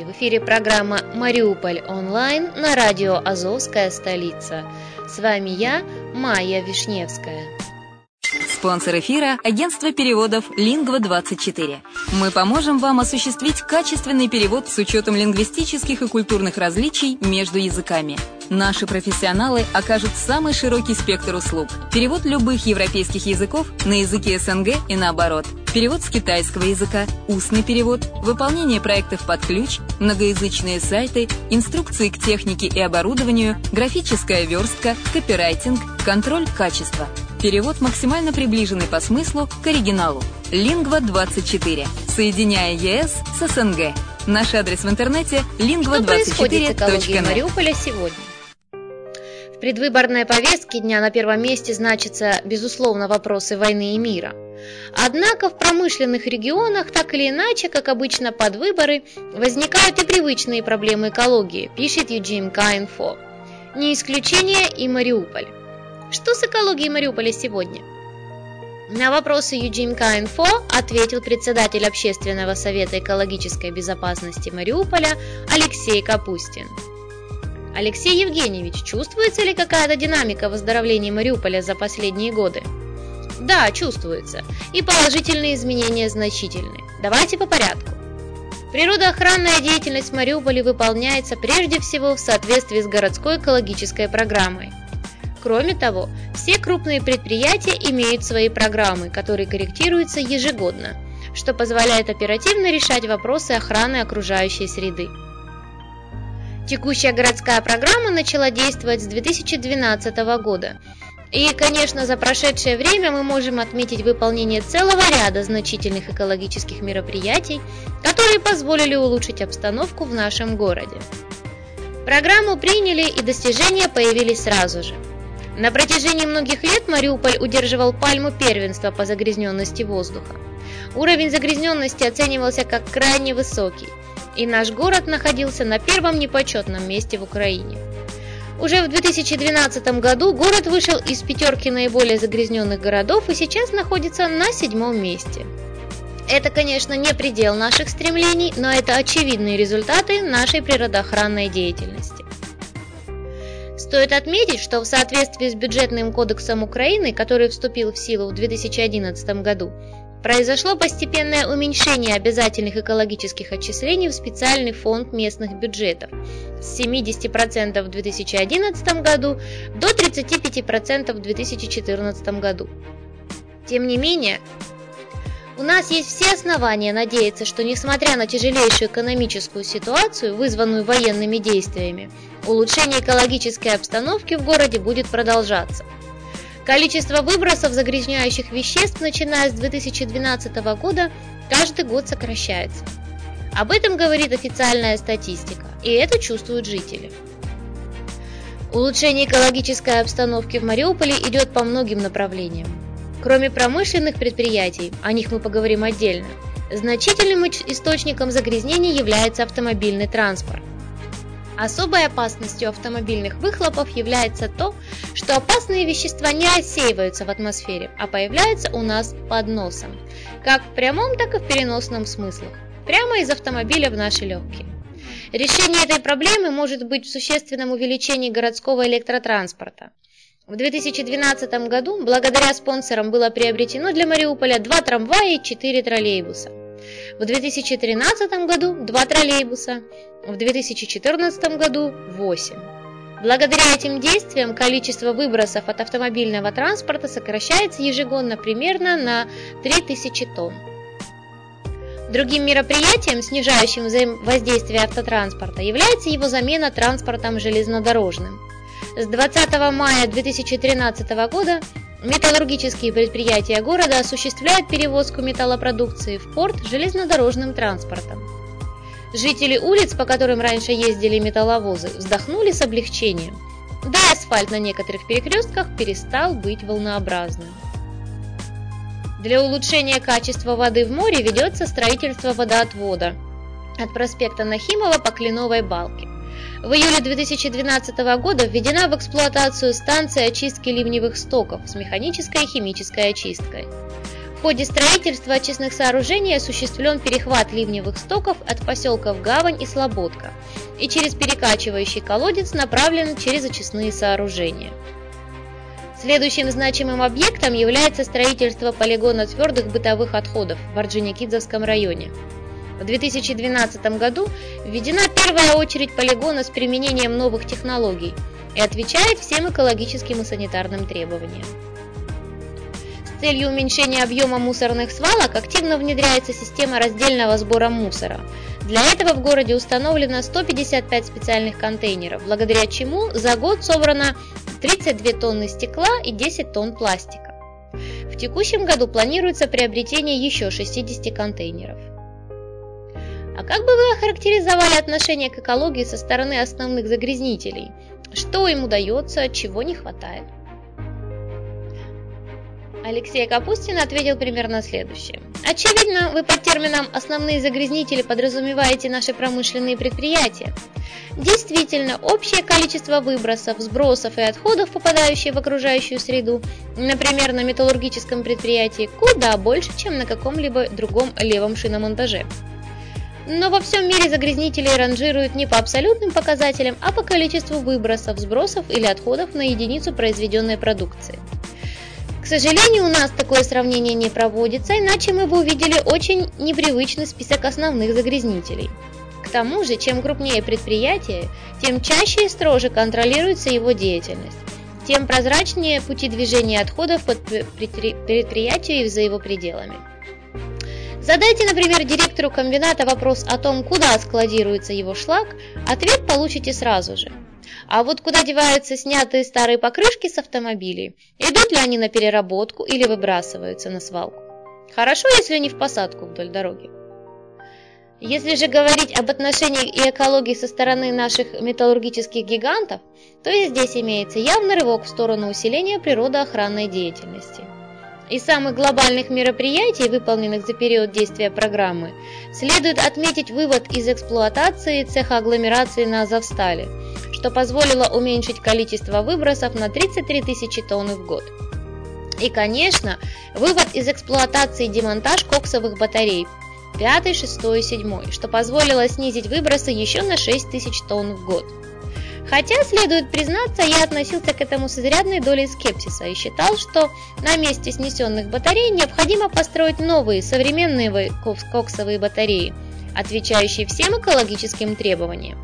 В эфире программа «Мариуполь онлайн» на радио «Азовская столица». С вами я, Майя Вишневская. Спонсор эфира – агентство переводов «Лингва24». Мы поможем вам осуществить качественный перевод с учетом лингвистических и культурных различий между языками. Наши профессионалы окажут самый широкий спектр услуг. Перевод любых европейских языков на языки СНГ и наоборот. Перевод с китайского языка, устный перевод, выполнение проектов под ключ, многоязычные сайты, инструкции к технике и оборудованию, графическая верстка, копирайтинг, контроль качества – Перевод максимально приближенный по смыслу к оригиналу. Лингва 24. Соединяя ЕС с СНГ. Наш адрес в интернете lingva24.net. Мариуполя сегодня? В предвыборной повестке дня на первом месте значатся, безусловно, вопросы войны и мира. Однако в промышленных регионах так или иначе, как обычно под выборы, возникают и привычные проблемы экологии, пишет UGMK Info. Не исключение и Мариуполь. Что с экологией Мариуполя сегодня? На вопросы UGMK Info ответил председатель Общественного совета экологической безопасности Мариуполя Алексей Капустин. Алексей Евгеньевич, чувствуется ли какая-то динамика выздоровления Мариуполя за последние годы? Да, чувствуется. И положительные изменения значительны. Давайте по порядку. Природоохранная деятельность в Мариуполе выполняется прежде всего в соответствии с городской экологической программой. Кроме того, все крупные предприятия имеют свои программы, которые корректируются ежегодно, что позволяет оперативно решать вопросы охраны окружающей среды. Текущая городская программа начала действовать с 2012 года. И, конечно, за прошедшее время мы можем отметить выполнение целого ряда значительных экологических мероприятий, которые позволили улучшить обстановку в нашем городе. Программу приняли и достижения появились сразу же – на протяжении многих лет Мариуполь удерживал пальму первенства по загрязненности воздуха. Уровень загрязненности оценивался как крайне высокий, и наш город находился на первом непочетном месте в Украине. Уже в 2012 году город вышел из пятерки наиболее загрязненных городов и сейчас находится на седьмом месте. Это, конечно, не предел наших стремлений, но это очевидные результаты нашей природоохранной деятельности. Стоит отметить, что в соответствии с бюджетным кодексом Украины, который вступил в силу в 2011 году, произошло постепенное уменьшение обязательных экологических отчислений в специальный фонд местных бюджетов с 70% в 2011 году до 35% в 2014 году. Тем не менее, у нас есть все основания надеяться, что несмотря на тяжелейшую экономическую ситуацию, вызванную военными действиями, улучшение экологической обстановки в городе будет продолжаться. Количество выбросов загрязняющих веществ, начиная с 2012 года, каждый год сокращается. Об этом говорит официальная статистика, и это чувствуют жители. Улучшение экологической обстановки в Мариуполе идет по многим направлениям. Кроме промышленных предприятий, о них мы поговорим отдельно, значительным источником загрязнений является автомобильный транспорт. Особой опасностью автомобильных выхлопов является то, что опасные вещества не рассеиваются в атмосфере, а появляются у нас под носом, как в прямом, так и в переносном смыслах, прямо из автомобиля в наши легкие. Решение этой проблемы может быть в существенном увеличении городского электротранспорта. В 2012 году благодаря спонсорам было приобретено для Мариуполя два трамвая и четыре троллейбуса. В 2013 году два троллейбуса, в 2014 году 8. Благодаря этим действиям количество выбросов от автомобильного транспорта сокращается ежегодно примерно на 3000 тонн. Другим мероприятием, снижающим воздействие автотранспорта, является его замена транспортом железнодорожным. С 20 мая 2013 года металлургические предприятия города осуществляют перевозку металлопродукции в порт железнодорожным транспортом. Жители улиц, по которым раньше ездили металловозы, вздохнули с облегчением. Да, асфальт на некоторых перекрестках перестал быть волнообразным. Для улучшения качества воды в море ведется строительство водоотвода от проспекта Нахимова по Кленовой балке. В июле 2012 года введена в эксплуатацию станция очистки ливневых стоков с механической и химической очисткой. В ходе строительства очистных сооружений осуществлен перехват ливневых стоков от поселков Гавань и Слободка и через перекачивающий колодец направлен через очистные сооружения. Следующим значимым объектом является строительство полигона твердых бытовых отходов в Орджоникидзевском районе. В 2012 году введена первая очередь полигона с применением новых технологий и отвечает всем экологическим и санитарным требованиям. С целью уменьшения объема мусорных свалок активно внедряется система раздельного сбора мусора. Для этого в городе установлено 155 специальных контейнеров, благодаря чему за год собрано 32 тонны стекла и 10 тонн пластика. В текущем году планируется приобретение еще 60 контейнеров. А как бы вы охарактеризовали отношение к экологии со стороны основных загрязнителей? Что им удается, чего не хватает? Алексей Капустин ответил примерно следующее. Очевидно, вы под термином «основные загрязнители» подразумеваете наши промышленные предприятия. Действительно, общее количество выбросов, сбросов и отходов, попадающие в окружающую среду, например, на металлургическом предприятии, куда больше, чем на каком-либо другом левом шиномонтаже. Но во всем мире загрязнители ранжируют не по абсолютным показателям, а по количеству выбросов, сбросов или отходов на единицу произведенной продукции. К сожалению, у нас такое сравнение не проводится, иначе мы бы увидели очень непривычный список основных загрязнителей. К тому же, чем крупнее предприятие, тем чаще и строже контролируется его деятельность, тем прозрачнее пути движения отходов под предприятию и за его пределами. Задайте, например, директору комбината вопрос о том, куда складируется его шлак, ответ получите сразу же. А вот куда деваются снятые старые покрышки с автомобилей? Идут ли они на переработку или выбрасываются на свалку? Хорошо, если не в посадку вдоль дороги. Если же говорить об отношениях и экологии со стороны наших металлургических гигантов, то и здесь имеется явный рывок в сторону усиления природоохранной деятельности. Из самых глобальных мероприятий, выполненных за период действия программы, следует отметить вывод из эксплуатации цеха агломерации на Азовстале – что позволило уменьшить количество выбросов на 33 тысячи тонн в год. И, конечно, вывод из эксплуатации демонтаж коксовых батарей 5, 6 и 7, что позволило снизить выбросы еще на 6 тысяч тонн в год. Хотя, следует признаться, я относился к этому с изрядной долей скепсиса и считал, что на месте снесенных батарей необходимо построить новые современные коксовые батареи, отвечающие всем экологическим требованиям.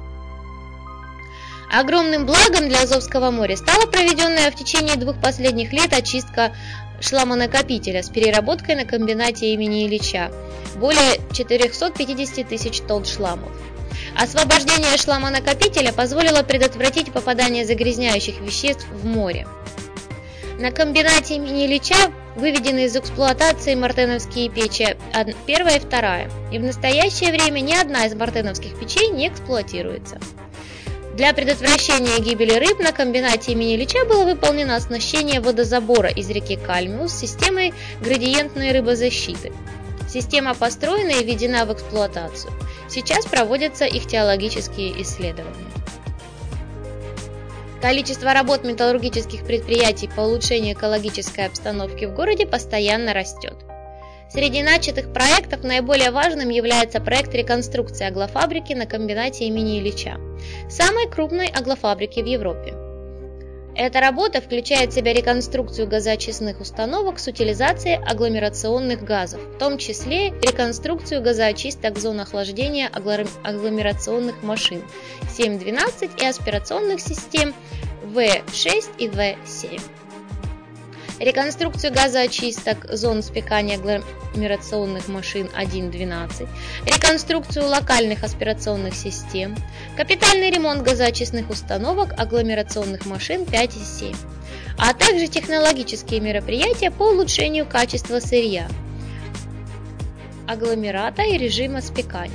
Огромным благом для Азовского моря стала проведенная в течение двух последних лет очистка шламонакопителя с переработкой на комбинате имени Ильича более 450 тысяч тонн шламов. Освобождение шламонакопителя позволило предотвратить попадание загрязняющих веществ в море. На комбинате имени Ильича выведены из эксплуатации мартеновские печи 1 и 2, и в настоящее время ни одна из мартеновских печей не эксплуатируется. Для предотвращения гибели рыб на комбинате имени Ильича было выполнено оснащение водозабора из реки Кальмиус системой градиентной рыбозащиты. Система построена и введена в эксплуатацию. Сейчас проводятся их теологические исследования. Количество работ металлургических предприятий по улучшению экологической обстановки в городе постоянно растет. Среди начатых проектов наиболее важным является проект реконструкции аглофабрики на комбинате имени Ильича, самой крупной аглофабрики в Европе. Эта работа включает в себя реконструкцию газоочистных установок с утилизацией агломерационных газов, в том числе реконструкцию газоочисток зон охлаждения агломерационных машин 7.12 и аспирационных систем В6 и В7 реконструкцию газоочисток зон спекания агломерационных машин 1.12, реконструкцию локальных аспирационных систем, капитальный ремонт газоочистных установок агломерационных машин 5.7, а также технологические мероприятия по улучшению качества сырья, агломерата и режима спекания.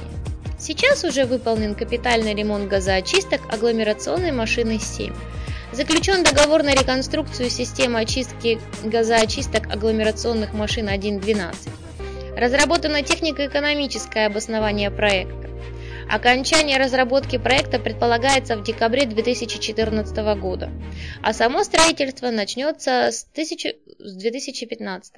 Сейчас уже выполнен капитальный ремонт газоочисток агломерационной машины 7, Заключен договор на реконструкцию системы очистки газоочисток агломерационных машин 1.12. Разработано технико-экономическое обоснование проекта. Окончание разработки проекта предполагается в декабре 2014 года, а само строительство начнется с 2015.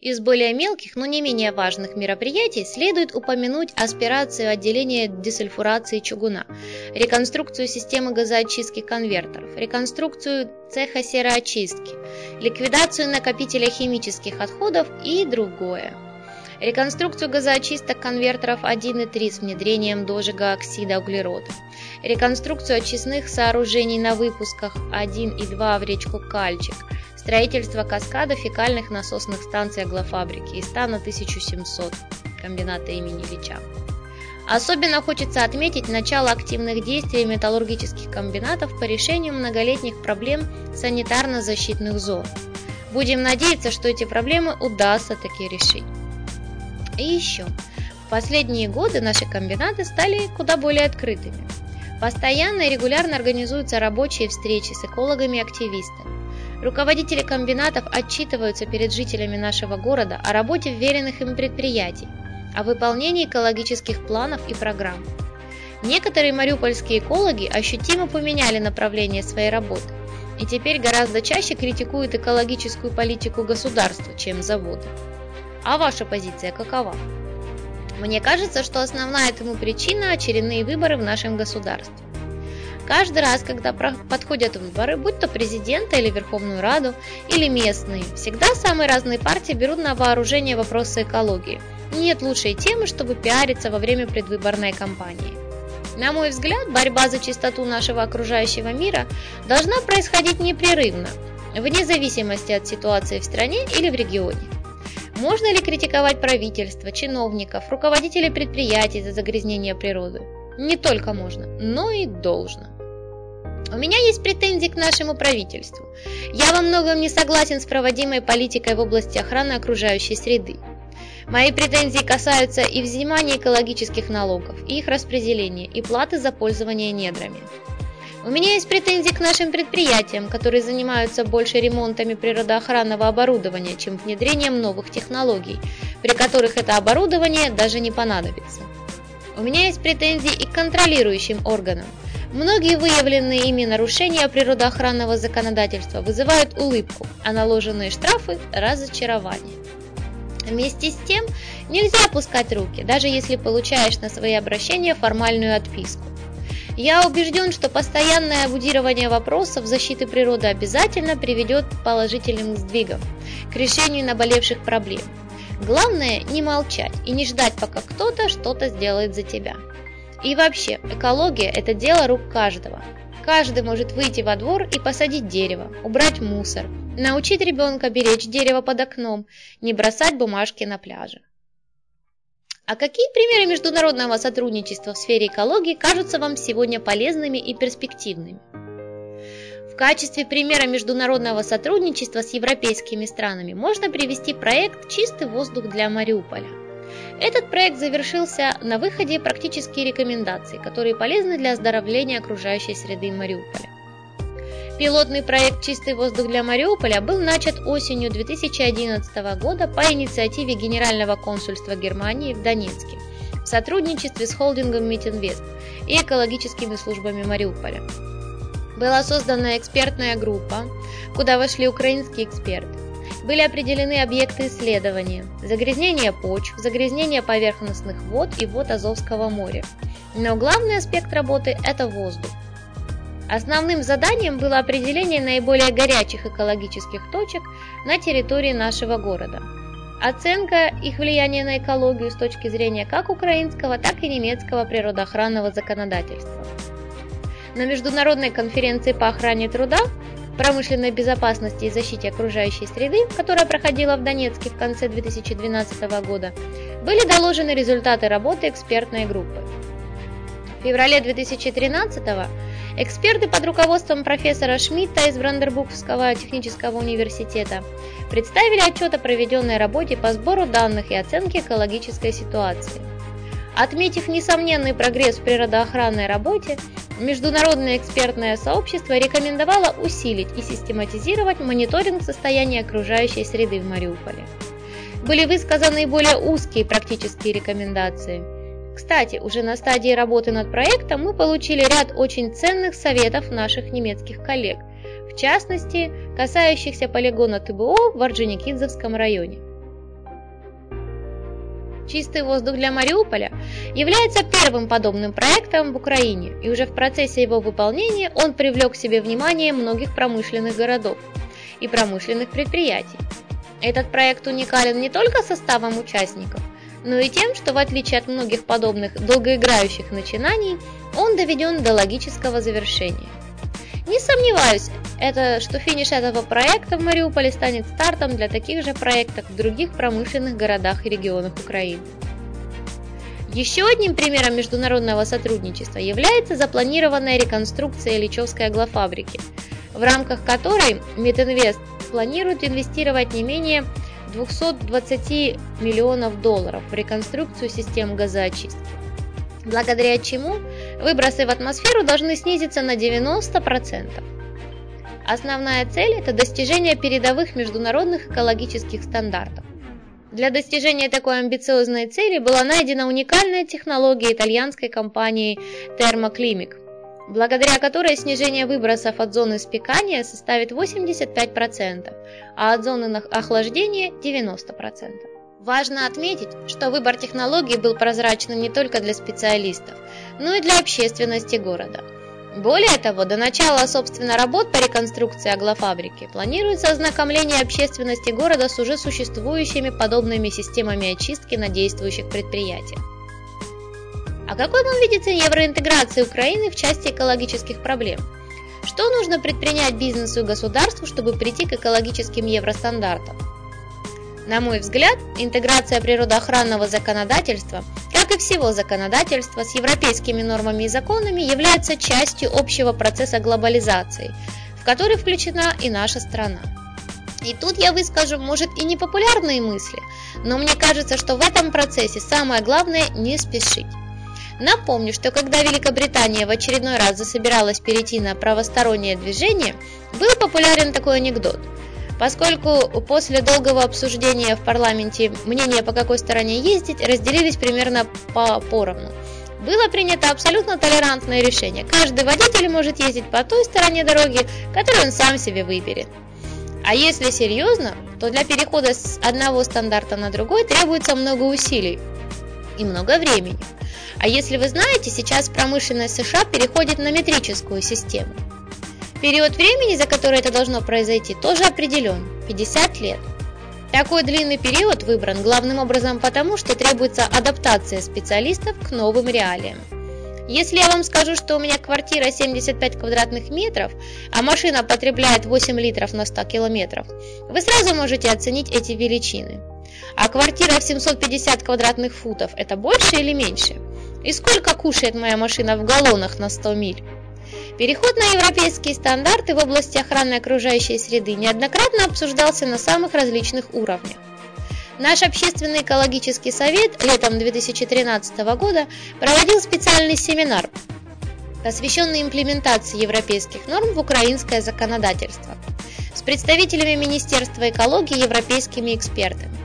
Из более мелких, но не менее важных мероприятий следует упомянуть аспирацию отделения десульфурации чугуна, реконструкцию системы газоочистки конвертеров, реконструкцию цеха сероочистки, ликвидацию накопителя химических отходов и другое. Реконструкцию газоочисток конвертеров 1 и 3 с внедрением дожига оксида углерода, реконструкцию очистных сооружений на выпусках 1 и 2 в речку Кальчик – строительство каскада фекальных насосных станций аглофабрики и стана 1700 комбината имени Ильича. Особенно хочется отметить начало активных действий металлургических комбинатов по решению многолетних проблем санитарно-защитных зон. Будем надеяться, что эти проблемы удастся таки решить. И еще. В последние годы наши комбинаты стали куда более открытыми. Постоянно и регулярно организуются рабочие встречи с экологами активистами. Руководители комбинатов отчитываются перед жителями нашего города о работе вверенных им предприятий, о выполнении экологических планов и программ. Некоторые мариупольские экологи ощутимо поменяли направление своей работы и теперь гораздо чаще критикуют экологическую политику государства, чем заводы. А ваша позиция какова? Мне кажется, что основная этому причина – очередные выборы в нашем государстве. Каждый раз, когда подходят выборы, будь то президента или Верховную Раду, или местные, всегда самые разные партии берут на вооружение вопросы экологии. Нет лучшей темы, чтобы пиариться во время предвыборной кампании. На мой взгляд, борьба за чистоту нашего окружающего мира должна происходить непрерывно, вне зависимости от ситуации в стране или в регионе. Можно ли критиковать правительство, чиновников, руководителей предприятий за загрязнение природы? Не только можно, но и должно. У меня есть претензии к нашему правительству. Я во многом не согласен с проводимой политикой в области охраны окружающей среды. Мои претензии касаются и взимания экологических налогов, и их распределения, и платы за пользование недрами. У меня есть претензии к нашим предприятиям, которые занимаются больше ремонтами природоохранного оборудования, чем внедрением новых технологий, при которых это оборудование даже не понадобится. У меня есть претензии и к контролирующим органам – Многие выявленные ими нарушения природоохранного законодательства вызывают улыбку, а наложенные штрафы – разочарование. Вместе с тем, нельзя опускать руки, даже если получаешь на свои обращения формальную отписку. Я убежден, что постоянное аудирование вопросов защиты природы обязательно приведет к положительным сдвигам, к решению наболевших проблем. Главное не молчать и не ждать, пока кто-то что-то сделает за тебя. И вообще, экология – это дело рук каждого. Каждый может выйти во двор и посадить дерево, убрать мусор, научить ребенка беречь дерево под окном, не бросать бумажки на пляже. А какие примеры международного сотрудничества в сфере экологии кажутся вам сегодня полезными и перспективными? В качестве примера международного сотрудничества с европейскими странами можно привести проект «Чистый воздух для Мариуполя». Этот проект завершился на выходе практические рекомендации, которые полезны для оздоровления окружающей среды Мариуполя. Пилотный проект «Чистый воздух для Мариуполя» был начат осенью 2011 года по инициативе Генерального консульства Германии в Донецке в сотрудничестве с холдингом Митинвест и экологическими службами Мариуполя. Была создана экспертная группа, куда вошли украинские эксперты были определены объекты исследования – загрязнение почв, загрязнение поверхностных вод и вод Азовского моря. Но главный аспект работы – это воздух. Основным заданием было определение наиболее горячих экологических точек на территории нашего города. Оценка их влияния на экологию с точки зрения как украинского, так и немецкого природоохранного законодательства. На Международной конференции по охране труда промышленной безопасности и защите окружающей среды, которая проходила в Донецке в конце 2012 года, были доложены результаты работы экспертной группы. В феврале 2013 эксперты под руководством профессора Шмидта из Брандербургского технического университета представили отчет о проведенной работе по сбору данных и оценке экологической ситуации. Отметив несомненный прогресс в природоохранной работе, Международное экспертное сообщество рекомендовало усилить и систематизировать мониторинг состояния окружающей среды в Мариуполе. Были высказаны более узкие практические рекомендации. Кстати, уже на стадии работы над проектом мы получили ряд очень ценных советов наших немецких коллег, в частности, касающихся полигона ТБО в Орджоникидзевском районе. Чистый воздух для Мариуполя является первым подобным проектом в Украине, и уже в процессе его выполнения он привлек к себе внимание многих промышленных городов и промышленных предприятий. Этот проект уникален не только составом участников, но и тем, что в отличие от многих подобных долгоиграющих начинаний, он доведен до логического завершения. Не сомневаюсь, это, что финиш этого проекта в Мариуполе станет стартом для таких же проектов в других промышленных городах и регионах Украины. Еще одним примером международного сотрудничества является запланированная реконструкция Ильичевской аглофабрики, в рамках которой Мединвест планирует инвестировать не менее 220 миллионов долларов в реконструкцию систем газоочистки, благодаря чему выбросы в атмосферу должны снизиться на 90%. Основная цель – это достижение передовых международных экологических стандартов. Для достижения такой амбициозной цели была найдена уникальная технология итальянской компании Thermoclimic, благодаря которой снижение выбросов от зоны спекания составит 85%, а от зоны охлаждения 90%. Важно отметить, что выбор технологий был прозрачным не только для специалистов, но и для общественности города. Более того, до начала, собственно, работ по реконструкции аглофабрики планируется ознакомление общественности города с уже существующими подобными системами очистки на действующих предприятиях. А какой вам видится евроинтеграция Украины в части экологических проблем? Что нужно предпринять бизнесу и государству, чтобы прийти к экологическим евростандартам? На мой взгляд, интеграция природоохранного законодательства, всего законодательства с европейскими нормами и законами, является частью общего процесса глобализации, в который включена и наша страна. И тут я выскажу, может, и непопулярные мысли, но мне кажется, что в этом процессе самое главное не спешить. Напомню, что когда Великобритания в очередной раз засобиралась перейти на правостороннее движение, был популярен такой анекдот. Поскольку после долгого обсуждения в парламенте мнения по какой стороне ездить разделились примерно по поровну. Было принято абсолютно толерантное решение. Каждый водитель может ездить по той стороне дороги, которую он сам себе выберет. А если серьезно, то для перехода с одного стандарта на другой требуется много усилий и много времени. А если вы знаете, сейчас промышленность США переходит на метрическую систему. Период времени, за который это должно произойти, тоже определен – 50 лет. Такой длинный период выбран главным образом потому, что требуется адаптация специалистов к новым реалиям. Если я вам скажу, что у меня квартира 75 квадратных метров, а машина потребляет 8 литров на 100 километров, вы сразу можете оценить эти величины. А квартира в 750 квадратных футов – это больше или меньше? И сколько кушает моя машина в галлонах на 100 миль? Переход на европейские стандарты в области охраны окружающей среды неоднократно обсуждался на самых различных уровнях. Наш общественный экологический совет летом 2013 года проводил специальный семинар, посвященный имплементации европейских норм в украинское законодательство, с представителями Министерства экологии и европейскими экспертами.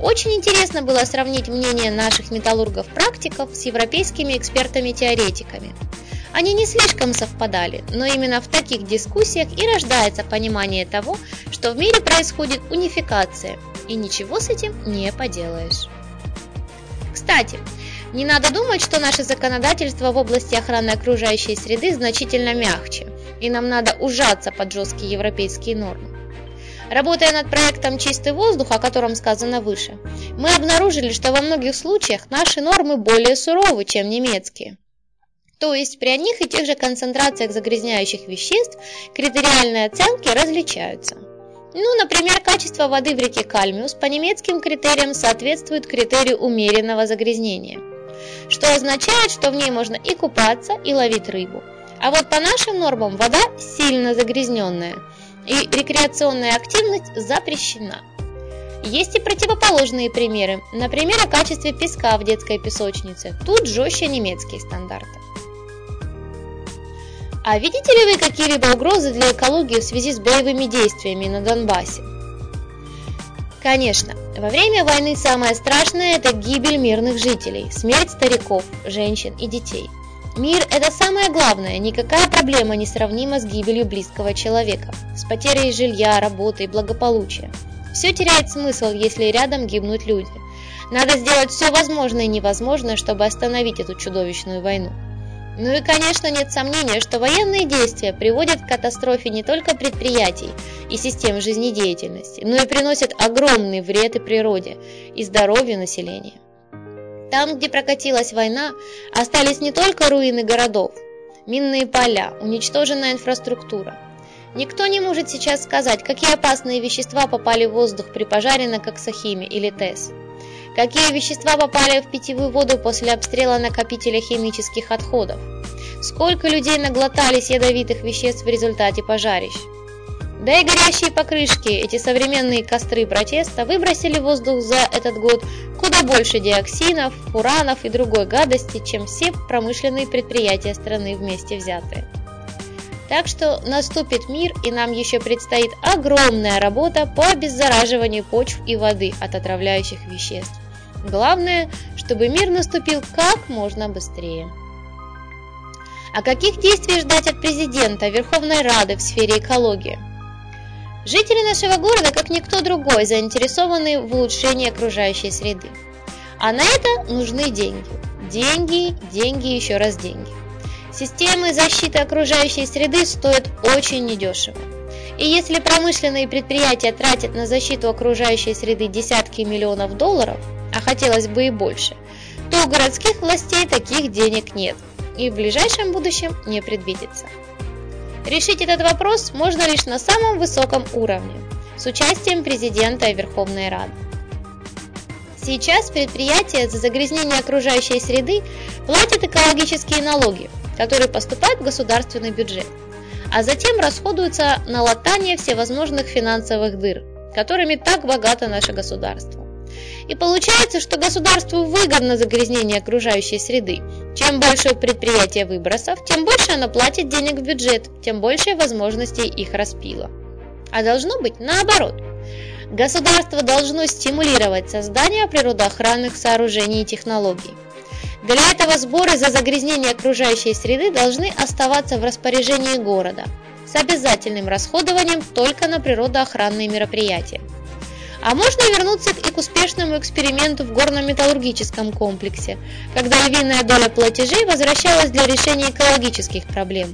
Очень интересно было сравнить мнение наших металлургов-практиков с европейскими экспертами-теоретиками. Они не слишком совпадали, но именно в таких дискуссиях и рождается понимание того, что в мире происходит унификация, и ничего с этим не поделаешь. Кстати, не надо думать, что наше законодательство в области охраны окружающей среды значительно мягче, и нам надо ужаться под жесткие европейские нормы. Работая над проектом «Чистый воздух», о котором сказано выше, мы обнаружили, что во многих случаях наши нормы более суровы, чем немецкие. То есть при одних и тех же концентрациях загрязняющих веществ критериальные оценки различаются. Ну, например, качество воды в реке Кальмиус по немецким критериям соответствует критерию умеренного загрязнения, что означает, что в ней можно и купаться, и ловить рыбу. А вот по нашим нормам вода сильно загрязненная – и рекреационная активность запрещена. Есть и противоположные примеры, например, о качестве песка в детской песочнице. Тут жестче немецкие стандарты. А видите ли вы какие-либо угрозы для экологии в связи с боевыми действиями на Донбассе? Конечно, во время войны самое страшное – это гибель мирных жителей, смерть стариков, женщин и детей – Мир – это самое главное, никакая проблема не сравнима с гибелью близкого человека, с потерей жилья, работы и благополучия. Все теряет смысл, если рядом гибнут люди. Надо сделать все возможное и невозможное, чтобы остановить эту чудовищную войну. Ну и, конечно, нет сомнения, что военные действия приводят к катастрофе не только предприятий и систем жизнедеятельности, но и приносят огромный вред и природе, и здоровью населения. Там, где прокатилась война, остались не только руины городов, минные поля, уничтоженная инфраструктура. Никто не может сейчас сказать, какие опасные вещества попали в воздух при пожаре на Коксахиме или ТЭС. Какие вещества попали в питьевую воду после обстрела накопителя химических отходов? Сколько людей наглотались ядовитых веществ в результате пожарищ? Да и горящие покрышки, эти современные костры протеста, выбросили воздух за этот год куда больше диоксинов, фуранов и другой гадости, чем все промышленные предприятия страны вместе взятые. Так что наступит мир, и нам еще предстоит огромная работа по обеззараживанию почв и воды от отравляющих веществ. Главное, чтобы мир наступил как можно быстрее. А каких действий ждать от президента, Верховной Рады в сфере экологии? Жители нашего города, как никто другой, заинтересованы в улучшении окружающей среды. А на это нужны деньги. Деньги, деньги, еще раз деньги. Системы защиты окружающей среды стоят очень недешево. И если промышленные предприятия тратят на защиту окружающей среды десятки миллионов долларов, а хотелось бы и больше, то у городских властей таких денег нет и в ближайшем будущем не предвидится. Решить этот вопрос можно лишь на самом высоком уровне, с участием президента и Верховной Рады. Сейчас предприятия за загрязнение окружающей среды платят экологические налоги, которые поступают в государственный бюджет, а затем расходуются на латание всевозможных финансовых дыр, которыми так богато наше государство. И получается, что государству выгодно загрязнение окружающей среды. Чем больше предприятие выбросов, тем больше оно платит денег в бюджет, тем больше возможностей их распила. А должно быть наоборот. Государство должно стимулировать создание природоохранных сооружений и технологий. Для этого сборы за загрязнение окружающей среды должны оставаться в распоряжении города с обязательным расходованием только на природоохранные мероприятия. А можно вернуться и к успешному эксперименту в горно-металлургическом комплексе, когда львиная доля платежей возвращалась для решения экологических проблем.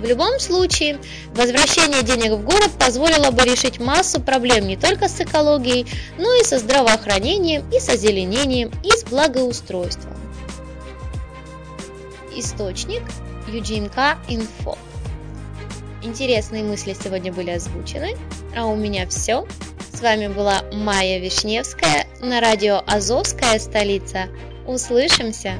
В любом случае, возвращение денег в город позволило бы решить массу проблем не только с экологией, но и со здравоохранением, и с озеленением, и с благоустройством. Источник Юджинка Инфо. Интересные мысли сегодня были озвучены, а у меня все. С вами была Майя Вишневская на радио «Азовская столица». Услышимся!